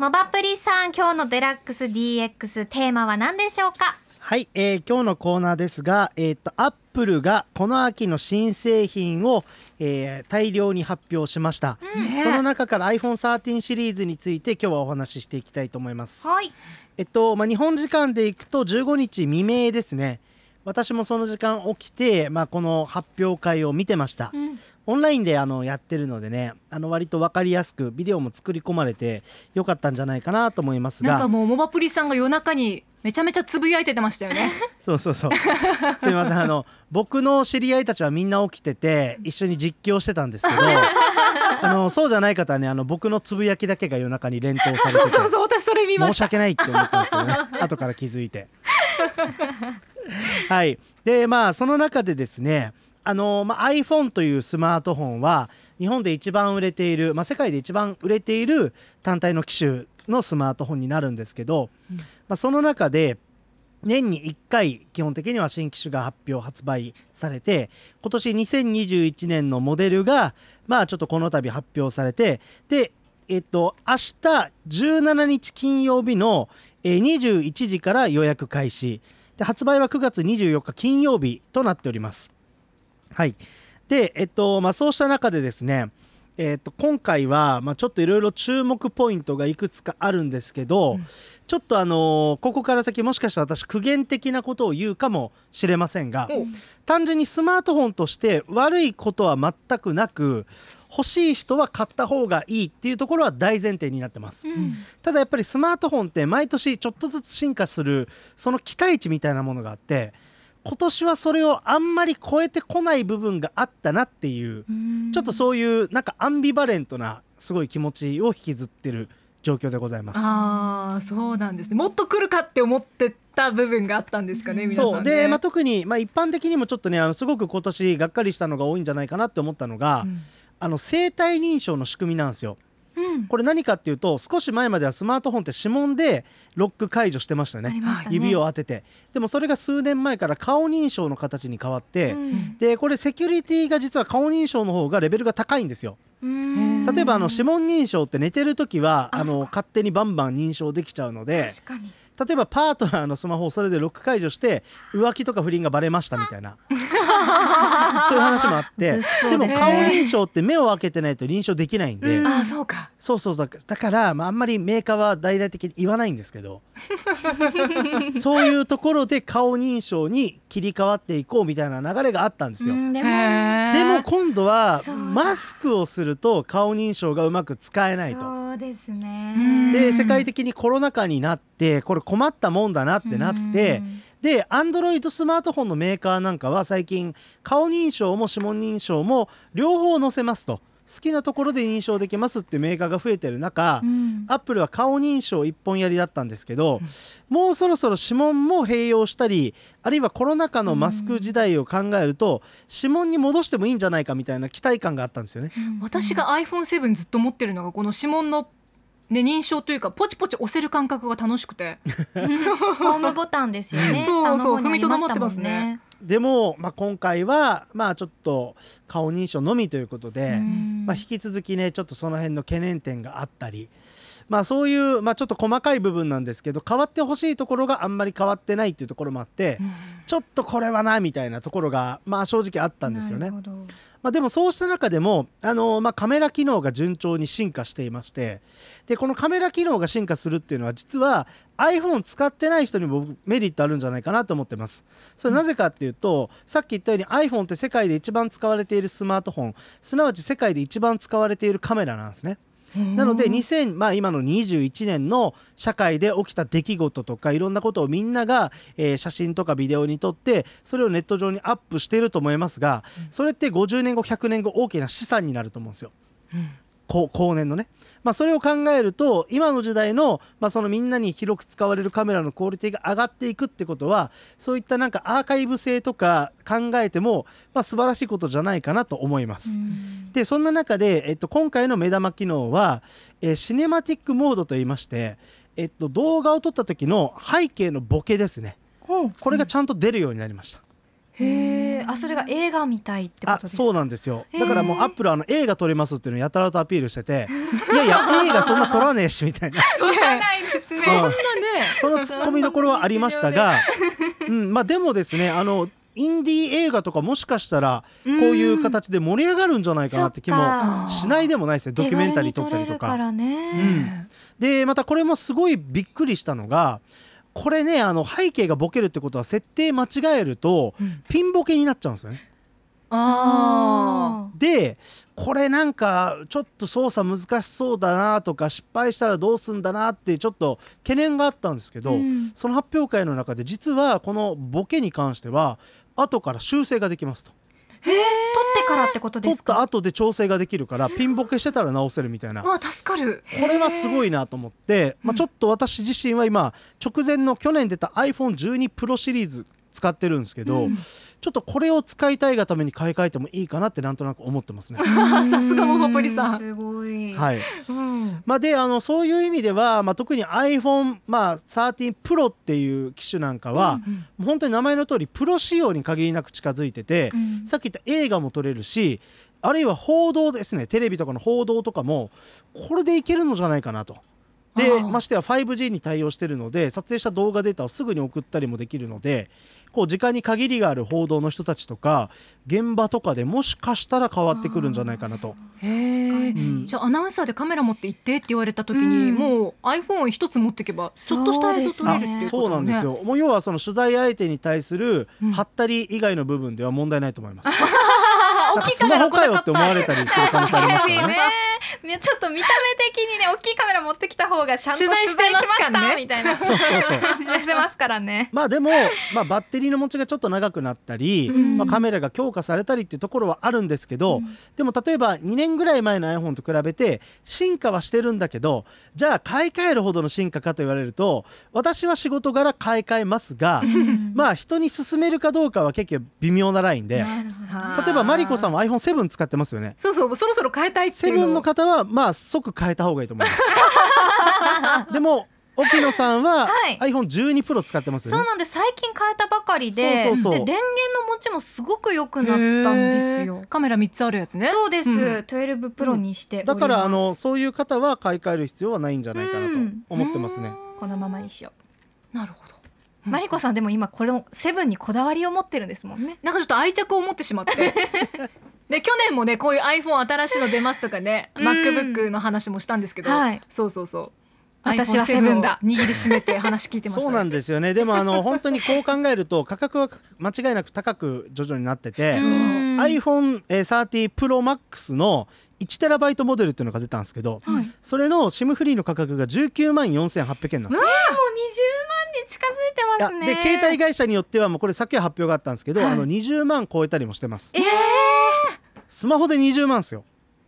モバプリさん今日のデラックス DX テーマは何でしょうか？はい、えー今日のコーナーですが、えー、とアップルがこの秋の新製品を、えー大量に発表しました、ね。その中から iPhone13 シリーズについて今日はお話ししていきたいと思います。はい。えっと、まあ、日本時間でいくと15日未明ですね。私もその時間起きて、まあ、この発表会を見てました、うんオンラインであのやってるのでねあの割と分かりやすくビデオも作り込まれてよかったんじゃないかなと思いますが。なんかもうモバプリさんが夜中にめちゃめちゃつぶやいててましたよね。そうそうそう。すみません。あの僕の知り合いたちはみんな起きてて一緒に実況してたんですけど あのそうじゃない方はねあの僕のつぶやきだけが夜中に連投されててそうそうそう私それ見ま申した。し訳ないって思ったんですけどね 後から気づいて。はい。でまあその中でですねあの、まあ、iPhone というスマートフォンは日本で一番売れている、まあ、世界で一番売れている単体の機種のスマートフォンになるんですけど、まあ、その中で年に1回基本的には新機種が発表発売されて今年2021年のモデルがまあちょっとこの度発表されてでえっと明日17日金曜日のえー21時から予約開始。で発売は9月24日金曜日となっておりますはい。でえっとまあそうした中でですねえっと今回は、まあ、ちょっといろいろ注目ポイントがいくつかあるんですけど、ちょっとあのーここから先もしかしたら私苦言的なことを言うかもしれませんがお単純にスマートフォンとして悪いことは全くなく欲しい人は買った方がいいっていうところは大前提になってます、うん。ただやっぱりスマートフォンって毎年ちょっとずつ進化するその期待値みたいなものがあって今年はそれをあんまり超えてこない部分があったなっていうちょっとそういうなんかアンビバレントなすごい気持ちを引きずってる状況でございます。ああそうなんですね。もっと来るかって思ってた部分があったんですかね皆さんね。そう。で、まあ、特に、まあ、一般的にもちょっとねあのすごく今年がっかりしたのが多いんじゃないかなって思ったのが、うん。あの生体認証の仕組みなんですよ。うん。これ何かっていうと少し前まではスマートフォンって指紋でロック解除してましたよね。ね。指を当てて。でもそれが数年前から顔認証の形に変わって、うん。でこれセキュリティが実は顔認証の方がレベルが高いんですよ。うん。例えばあの指紋認証って寝てる時はああの勝手にバンバン認証できちゃうので。確かに例えばパートナーのスマホをそれでロック解除して浮気とか不倫がバレましたみたいな。そういう話もあって物騒でも顔認証って目を開けてないと認証できないんで、うん。ああそうか。そうそうそう。だから、まあ、あんまりメーカーは大々的に言わないんですけど。そういうところで顔認証に切り替わっていこうみたいな流れがあったんですよ。うんでへも今度はマスクをすると顔認証がうまく使えないと。そうですうんね。で世界的にコロナ禍になってこれ困ったもんだなってなってうん。でアンドロイドスマートフォンのメーカーなんかは最近顔認証も指紋認証も両方載せますと好きなところで認証できますってメーカーが増えてる中、うんアップルは顔認証一本やりだったんですけど、もうそろそろ指紋も併用したりあるいはコロナ禍のマスク時代を考えると、指紋に戻してもいいんじゃないかみたいな期待感があったんですよね。私が iPhone7 ずっと持ってるのがこの指紋の、ね、認証というかポチポチ押せる感覚が楽しくてホームボタンですよね。そうそう下の方にありましたもん踏みとどまってますね。でも、まあ、今回は、まあ、ちょっと顔認証のみということで、うん。まあ、引き続きねちょっとその辺の懸念点があったり、まあ、そういう、まあ、ちょっと細かい部分なんですけど変わってほしいところがあんまり変わってないっていうところもあって、ちょっとこれはなみたいなところが、まあ、正直あったんですよねまあ、でもそうした中でもあの、まあ、カメラ機能が順調に進化していましてでこのカメラ機能が進化するっていうのは実は iPhone 使ってない人にもメリットあるんじゃないかなと思ってます。それなぜかっていうと、さっき言ったように iPhone って世界で一番使われているスマートフォンすなわち世界で一番使われているカメラなんですね。なので2000、まあ、今の21年の社会で起きた出来事とかいろんなことをみんなが、えー写真とかビデオに撮ってそれをネット上にアップしていると思いますが、それって50年後100年後大きな資産になると思うんですよ。後後年のね、まあ、それを考えると今の時代の,、まあそのみんなに広く使われるカメラのクオリティが上がっていくってことはそういったなんかアーカイブ性とか考えても、まあ、素晴らしいことじゃないかなと思います。でそんな中で、えっと、今回の目玉機能は、えーシネマティックモードといいまして、えっと、動画を撮った時の背景のボケですねこれがちゃんと出るようになりました。へえあそれが映画みたいってこあとですか？そうなんですよ。だからもうアップルあの映画撮れますっていうのをやたらとアピールしてて。いやいや映画そんな撮らねえしみたいな。撮らないですね。そんなね。そのツッコミどころはありましたが、うん、まあでもですねあのインディー映画とかもしかしたらこういう形で盛り上がるんじゃないかなって気もしないでもないですねドキュメンタリー撮ったりとか。でまたこれもすごいびっくりしたのがこれねあの背景がボケるってことは設定間違えるとうんピンボケになっちゃうんですよね。あでこれなんかちょっと操作難しそうだなとか失敗したらどうすんだなってちょっと懸念があったんですけど、うんその発表会の中で実はこのボケに関しては後から修正ができますと。撮ってからってこと撮ったですか後で調整ができるからピンボケしてたら直せるみたいな。ーあ助かる。これはすごいなと思って、まあ、ちょっと私自身は今直前の去年出た iPhone12 Pro シリーズ使ってるんですけど、うん。ちょっとこれを使いたいがために買い替えてもいいかなってなんとなく思ってますね。さすがモモポリさん。すごい、はいうん。まあ、であのそういう意味では、まあ、特に iPhone、まあ、13 Pro っていう機種なんかは、うんもう本当に名前の通りプロ仕様に限りなく近づいてて、うん。さっき言った映画も撮れるしあるいは報道ですね。テレビとかの報道とかもこれでいけるのじゃないかなと。でましてや 5G に対応してるので撮影した動画データをすぐに送ったりもできるのでこう時間に限りがある報道の人たちとか現場とかでもしかしたら変わってくるんじゃないかなと。へえうんじゃあアナウンサーでカメラ持って行ってって言われた時に、うんもう iPhone 一つ持っていけばちょっとした映像撮れるっていうことそうなんですよよ。もう要はその取材相手に対するうんハったり以外の部分では問題ないと思います。あ なんかスマホかよって思われたりする可能性ありますからね。ね ちょっと見た目的にね大きいカメラ持ってきた方がちゃんと取材してました みたいな。そうそうそう。感じ出せますからね。まあでも、まあ、バッテリーの持ちがちょっと長くなったり、うん。まあ、カメラが強化されたりっていうところはあるんですけど、うん。でも例えば2年ぐらい前の iPhone と比べて進化はしてるんだけどじゃあ買い替えるほどの進化かと言われると私は仕事柄買い替えますが、まあ人に勧めるかどうかは結構微妙なラインでなるほど例えばマリコさんは iPhone7 使ってますよね。そうそうそろそろ変えたいっていう7のの方はまあ即変えた方がいいと思います。でも沖野さんははい。iPhone12 Pro 使ってますよね。そうなんです。最近変えたばかりでそうそうそう。で電源の持ちもすごく良くなったんですよ。カメラ三つあるやつね。そうです、ん。12プロにしております。だからあのそういう方は買い替える必要はないんじゃないかなとうん思ってますね。このままにしよなるほど。う。マリコさんでも今これをセブンにこだわりを持ってるんですもんね。なんかちょっと愛着を持ってしまって。で去年もねこういう iPhone 新しいの出ますとかね、うん。MacBook の話もしたんですけど、はい。そうそうそう。私は iPhone7 セブンだ。を握りしめて話聞いてました。そうなんですよね。でもあの本当にこう考えると価格は間違いなく高く徐々になってて、う。ん。iPhone えー30 Pro Max の 1TB モデルっていうのが出たんですけど、はい。20万それの SIM フリーの価格が19万4800円なんですよ。に近づいてますね。で携帯会社によってはもうこれさっきは発表があったんですけど、はいあの20万超えたりもしてます。えー、スマホで20万ですよ。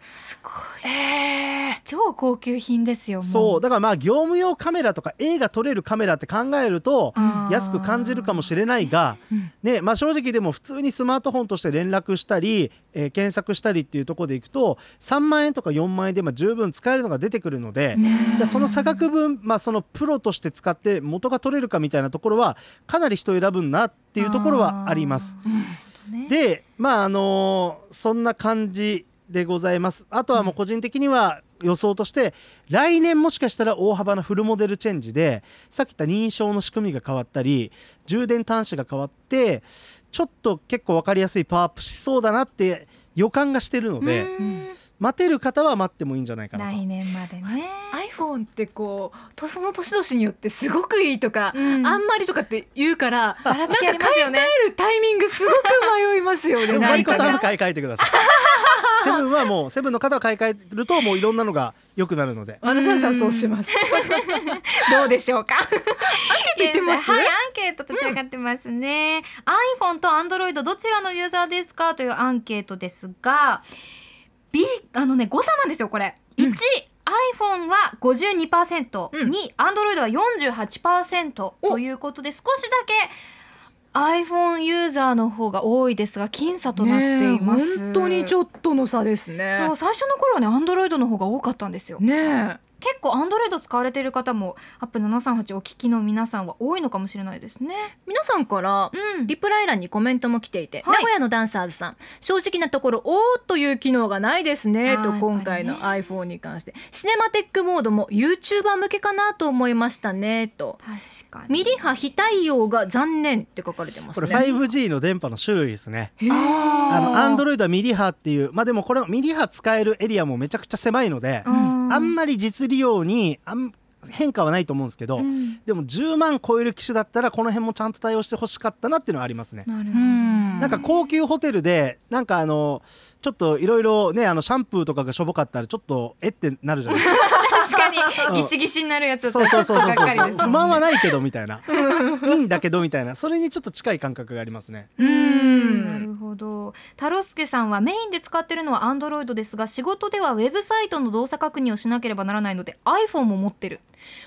すごい。え超高級品ですよ。もそう。だからまあ業務用カメラとか映画撮れるカメラって考えると安く感じるかもしれないが、うん。ねまあ、正直でも普通にスマートフォンとして連絡したり、えー検索したりっていうところでいくと3万円とか4万円でまあ十分使えるのが出てくるので、じゃあその差額分、まあ、そのプロとして使って元が取れるかみたいなところはかなり人選ぶなっていうところはあります。ね、でまああのーそんな感じでございます。あとはもう個人的には予想として来年もしかしたら大幅なフルモデルチェンジでさっき言った認証の仕組みが変わったり充電端子が変わってちょっと結構分かりやすいパワーアップしそうだなって予感がしてるのでうん待てる方は待ってもいいんじゃないかなと来。年までね。iPhone ってこうとその年々によってすごくいいとか、うんあんまりとかって言うからなんか買い替えるタイミングすごく迷いますよね マリコさんは買い替えてください。セブンはもうセブンの方は買い替えるともういろんんなのが良くなるので。私はそうします どうでしょうか？出てます？はい、アンケート立ち上がってますね。iPhone と Android どちらのユーザーですかというアンケートですが、B あのね誤差なんですよこれ。1、iPhone は52%、うん2 Android は48%ということで少しだけ iPhone ユーザーの方が多いですが僅差となっています。本当にちょっとの差ですねそう最初の頃はね Android の方が多かったんですよ。ねえ結構アンドロイド使われてる方もアップ738お聞きの皆さんは多いのかもしれないですね。皆さんからうん。リプライ欄にコメントも来ていて、はい。名古屋のダンサーズさん正直なところおーっという機能がないですねと今回の iPhone に関して、シネマテックモードも YouTuber 向けかなと思いましたねと。確かに。ミリ波非対応が残念って書かれてますこれね 5G の電波の種類ですね。あのアンドロロイドはミリ波っていうまあでもこれミリ波使えるエリアもめちゃくちゃ狭いのでうあんまり実利用にあん変化はないと思うんですけど、うんでも10万超える機種だったらこの辺もちゃんと対応してほしかったなっていうのはありますね。なるほど。なんか高級ホテルでなんかあのちょっといろいろねあのシャンプーとかがしょぼかったらちょっとえってなるじゃないですか。確かにギシギシになるやつだったそうらちょっとそうそうそうがっかりです。不満はないけどみたいないいんだけどみたいなそれにちょっと近い感覚がありますね。ううんほど。太郎介さんはメインで使ってるのはアンドロイドですが仕事ではウェブサイトの動作確認をしなければならないので iPhone も持ってる。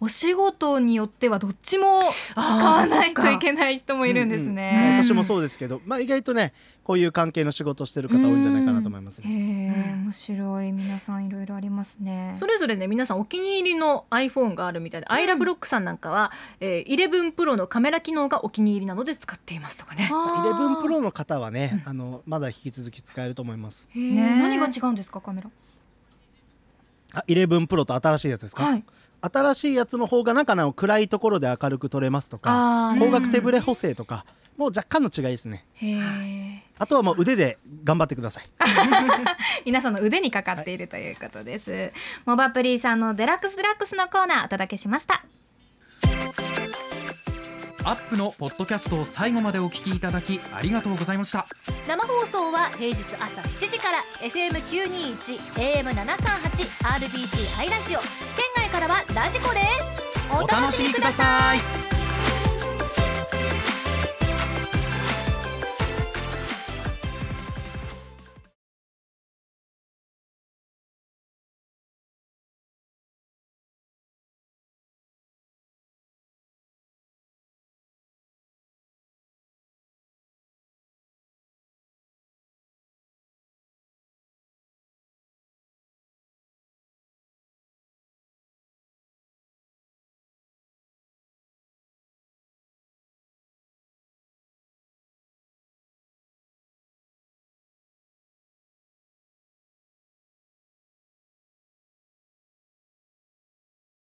お仕事によってはどっちも使わないといけない人もいるんですうんうん。私もそうですけど、まあ意外とねこういう関係の仕事をしてる方多いんじゃないかなと思いますへね。え面白い。皆さんいろいろありますね。それぞれね皆さんお気に入りの iPhone があるみたいで、ん。アイラブロックさんなんかは、えー、11 Pro のカメラ機能がお気に入りなので使っていますとかね。あー。11 Pro の方はね、あのまだ引き続き使えると思います。へえね何が違うんですかカメラ？あ11 Pro と新しいやつですか、はい。新しいやつの方がなんかあの暗いところで明るく撮れますとか光学手ブレ補正とかもう若干の違いですね。へえ。あとはもう腕で頑張ってください 皆さんの腕にかかっているということです。モバプリーさんのデラックスデラックスのコーナーお届けしました。アップのポッドキャストを最後までお聞きいただきありがとうございました生放送は平日朝7時から FM921 AM738 RBC ハイラジオ県外からはラジコですお楽しみください